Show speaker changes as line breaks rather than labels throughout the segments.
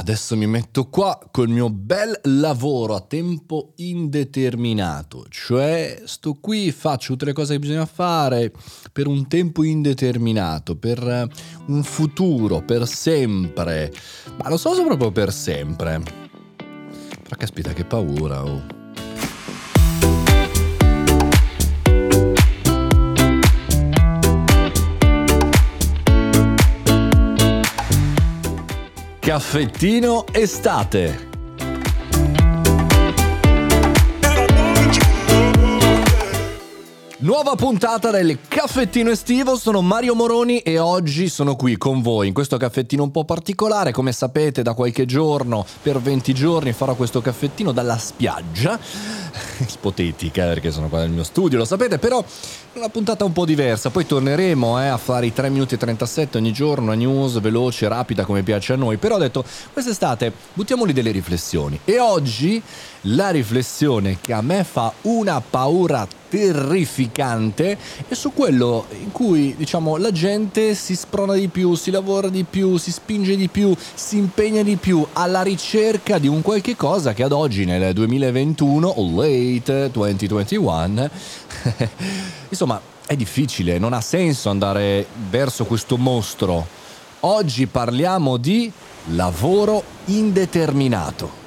adesso mi metto qua col mio bel lavoro a tempo indeterminato, cioè sto qui, faccio tutte le cose che bisogna fare per un tempo indeterminato, per eh, un futuro, per sempre, ma lo so se proprio per sempre. Però caspita che paura, oh. Caffettino estate. Nuova puntata del caffettino estivo, sono Mario Moroni e oggi sono qui con voi in questo caffettino un po' particolare, come sapete da qualche giorno, per 20 giorni farò questo caffettino dalla spiaggia ipotetica perché sono qua nel mio studio, lo sapete, però una puntata un po' diversa. Poi torneremo eh, a fare i 3 minuti e 37 ogni giorno, news veloce, rapida come piace a noi. Però ho detto, quest'estate buttiamoli delle riflessioni. E oggi la riflessione che a me fa una paura terrificante è su quello in cui diciamo la gente si sprona di più, si lavora di più, si spinge di più, si impegna di più alla ricerca di un qualche cosa che ad oggi nel 2021 o late 2021 insomma è difficile, non ha senso andare verso questo mostro. Oggi parliamo di lavoro indeterminato.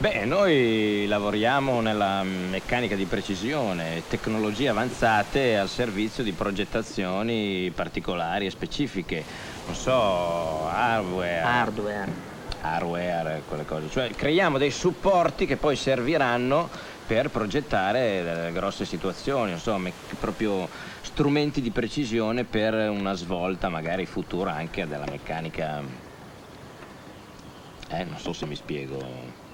Beh, noi lavoriamo nella meccanica di precisione, tecnologie avanzate al servizio di progettazioni particolari e specifiche, non so, hardware.
Hardware.
Hardware, quelle cose. Cioè creiamo dei supporti che poi serviranno per progettare grosse situazioni, insomma, proprio strumenti di precisione per una svolta magari futura anche della meccanica. Eh, non so se mi spiego.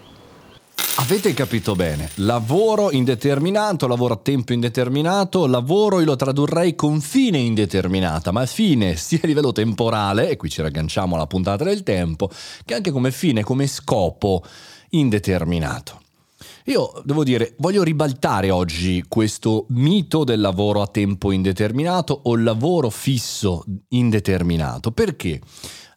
Avete capito bene, lavoro indeterminato, lavoro a tempo indeterminato, lavoro io lo tradurrei con fine indeterminata, ma fine sia a livello temporale, e qui ci ragganciamo alla puntata del tempo, che anche come fine, come scopo indeterminato. Io devo dire, voglio ribaltare oggi questo mito del lavoro a tempo indeterminato o lavoro fisso indeterminato. Perché?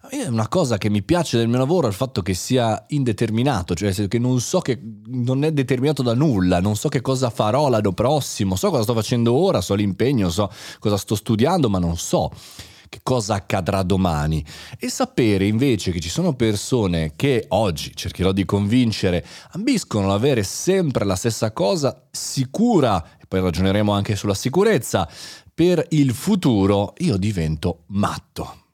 È una cosa che mi piace del mio lavoro è il fatto che sia indeterminato, cioè che non so che non è determinato da nulla, non so che cosa farò l'anno prossimo, so cosa sto facendo ora, so l'impegno, so cosa sto studiando, ma non so che cosa accadrà domani e sapere invece che ci sono persone che oggi cercherò di convincere ambiscono ad avere sempre la stessa cosa sicura e poi ragioneremo anche sulla sicurezza per il futuro io divento matto.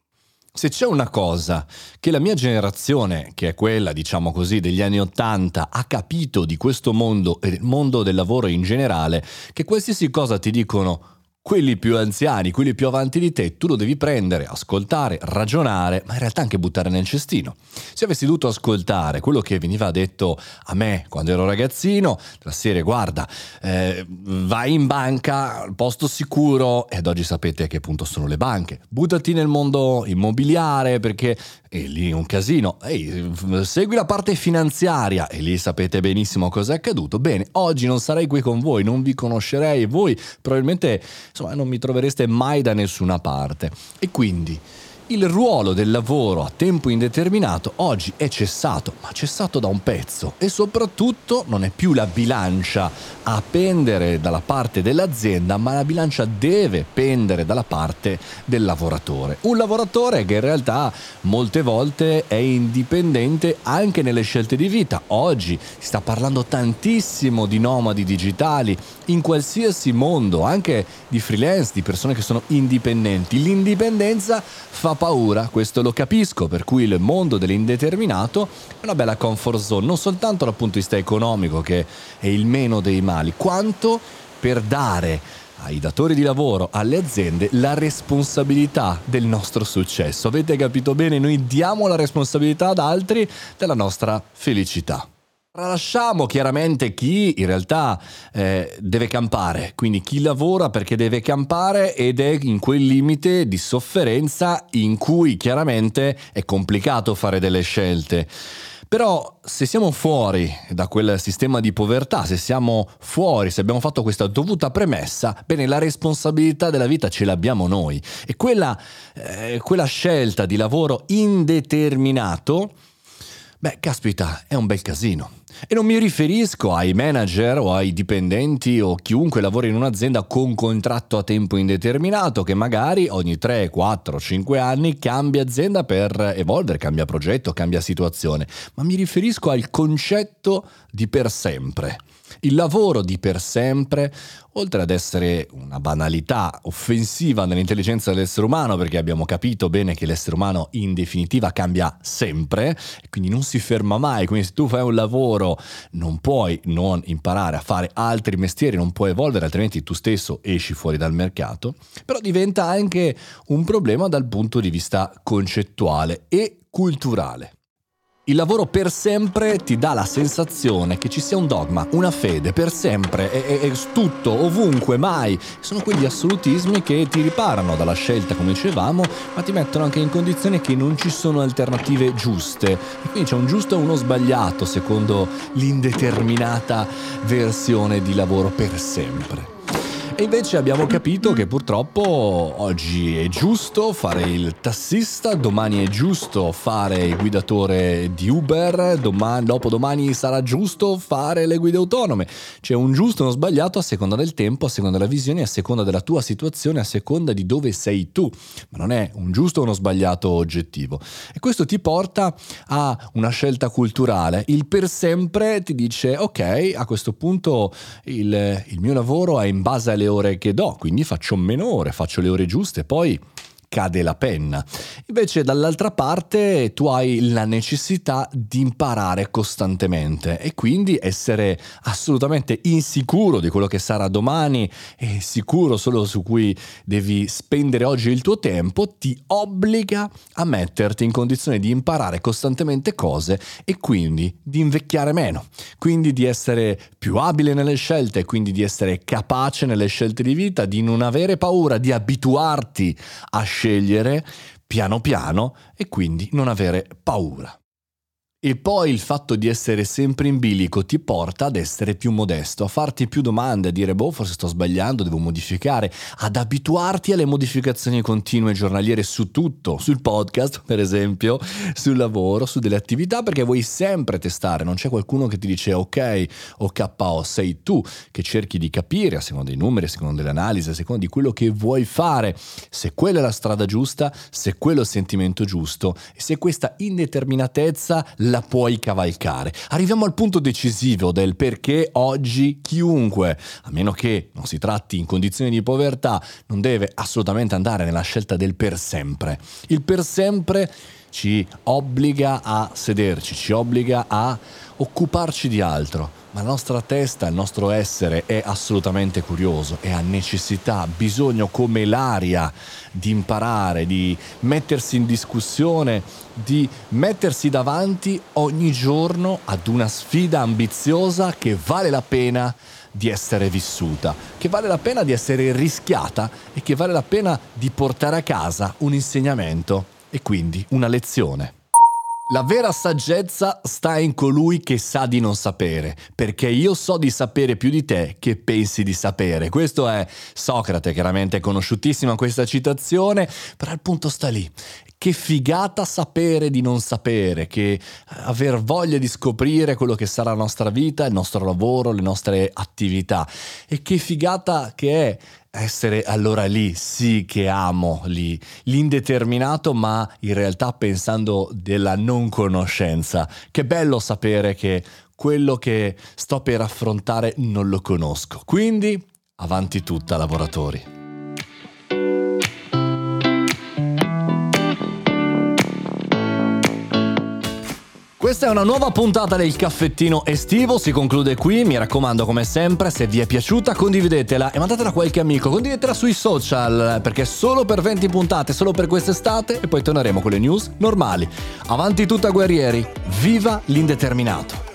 Se c'è una cosa che la mia generazione, che è quella, diciamo così, degli anni Ottanta, ha capito di questo mondo e del mondo del lavoro in generale, che qualsiasi cosa ti dicono quelli più anziani, quelli più avanti di te, tu lo devi prendere, ascoltare, ragionare, ma in realtà anche buttare nel cestino. Se avessi dovuto ascoltare quello che veniva detto a me quando ero ragazzino, la serie guarda, eh, vai in banca, posto sicuro, e ad oggi sapete a che punto sono le banche, buttati nel mondo immobiliare perché e lì è un casino. Ehi, segui la parte finanziaria e lì sapete benissimo cosa è accaduto. Bene, oggi non sarei qui con voi, non vi conoscerei, voi probabilmente insomma, non mi trovereste mai da nessuna parte. E quindi il ruolo del lavoro a tempo indeterminato oggi è cessato, ma cessato da un pezzo e soprattutto non è più la bilancia a pendere dalla parte dell'azienda, ma la bilancia deve pendere dalla parte del lavoratore. Un lavoratore che in realtà molte volte è indipendente anche nelle scelte di vita. Oggi si sta parlando tantissimo di nomadi digitali in qualsiasi mondo, anche di freelance, di persone che sono indipendenti. L'indipendenza fa paura, questo lo capisco, per cui il mondo dell'indeterminato è una bella comfort zone, non soltanto dal punto di vista economico, che è il meno dei mali, quanto per dare ai datori di lavoro, alle aziende, la responsabilità del nostro successo. Avete capito bene? Noi diamo la responsabilità ad altri della nostra felicità. Tralasciamo chiaramente chi in realtà eh, deve campare, quindi chi lavora perché deve campare ed è in quel limite di sofferenza in cui chiaramente è complicato fare delle scelte. Però se siamo fuori da quel sistema di povertà, se siamo fuori, se abbiamo fatto questa dovuta premessa, bene, la responsabilità della vita ce l'abbiamo noi. E quella, eh, quella scelta di lavoro indeterminato beh, caspita, è un bel casino. E non mi riferisco ai manager o ai dipendenti o chiunque lavora in un'azienda con contratto a tempo indeterminato che magari ogni 3, 4, 5 anni cambia azienda per evolvere, cambia progetto, cambia situazione, ma mi riferisco al concetto di per sempre. Il lavoro di per sempre, oltre ad essere una banalità offensiva nell'intelligenza dell'essere umano, perché abbiamo capito bene che l'essere umano in definitiva cambia sempre, quindi non si ferma mai, quindi se tu fai un lavoro non puoi non imparare a fare altri mestieri, non puoi evolvere, altrimenti tu stesso esci fuori dal mercato, però diventa anche un problema dal punto di vista concettuale e culturale. Il lavoro per sempre ti dà la sensazione che ci sia un dogma, una fede per sempre, è, è, è, tutto, ovunque, mai. Sono quegli assolutismi che ti riparano dalla scelta, come dicevamo, ma ti mettono anche in condizione che non ci sono alternative giuste. E quindi c'è un giusto e uno sbagliato secondo l'indeterminata versione di lavoro per sempre. E invece abbiamo capito che purtroppo oggi è giusto fare il tassista, domani è giusto fare il guidatore di Uber, domani, dopodomani sarà giusto fare le guide autonome. C'è un giusto e uno sbagliato a seconda del tempo, a seconda della visione, a seconda della tua situazione, a seconda di dove sei tu. Ma non è un giusto o uno sbagliato oggettivo. E questo ti porta a una scelta culturale. Il per sempre ti dice ok, a questo punto il, il mio lavoro è in base alle le ore che do, quindi faccio meno ore, faccio le ore giuste, poi cade la penna. Invece dall'altra parte tu hai la necessità di imparare costantemente e quindi essere assolutamente insicuro di quello che sarà domani e sicuro solo su cui devi spendere oggi il tuo tempo ti obbliga a metterti in condizione di imparare costantemente cose e quindi di invecchiare meno, quindi di essere più abile nelle scelte, quindi di essere capace nelle scelte di vita, di non avere paura, di abituarti a scegliere scegliere piano piano e quindi non avere paura. E poi il fatto di essere sempre in bilico ti porta ad essere più modesto, a farti più domande, a dire boh forse sto sbagliando, devo modificare, ad abituarti alle modificazioni continue giornaliere su tutto, sul podcast per esempio, sul lavoro, su delle attività perché vuoi sempre testare, non c'è qualcuno che ti dice ok o KO, sei tu che cerchi di capire a seconda dei numeri, a seconda delle analisi, a seconda di quello che vuoi fare, se quella è la strada giusta, se quello è il sentimento giusto e se questa indeterminatezza la puoi cavalcare. Arriviamo al punto decisivo del perché oggi chiunque, a meno che non si tratti in condizioni di povertà, non deve assolutamente andare nella scelta del per sempre. Il per sempre ci obbliga a sederci, ci obbliga a occuparci di altro ma la nostra testa, il nostro essere è assolutamente curioso e ha necessità, bisogno come l'aria di imparare, di mettersi in discussione, di mettersi davanti ogni giorno ad una sfida ambiziosa che vale la pena di essere vissuta, che vale la pena di essere rischiata e che vale la pena di portare a casa un insegnamento e quindi una lezione. La vera saggezza sta in colui che sa di non sapere, perché io so di sapere più di te che pensi di sapere. Questo è Socrate, chiaramente conosciutissima questa citazione, però il punto sta lì. Che figata sapere di non sapere, che aver voglia di scoprire quello che sarà la nostra vita, il nostro lavoro, le nostre attività. E che figata che è essere allora lì, sì che amo lì, l'indeterminato ma in realtà pensando della non conoscenza. Che bello sapere che quello che sto per affrontare non lo conosco. Quindi, avanti tutta lavoratori. Questa è una nuova puntata del caffettino estivo, si conclude qui, mi raccomando come sempre, se vi è piaciuta condividetela e mandatela a qualche amico, condividetela sui social, perché solo per 20 puntate, solo per quest'estate e poi torneremo con le news normali. Avanti tutta guerrieri, viva l'indeterminato!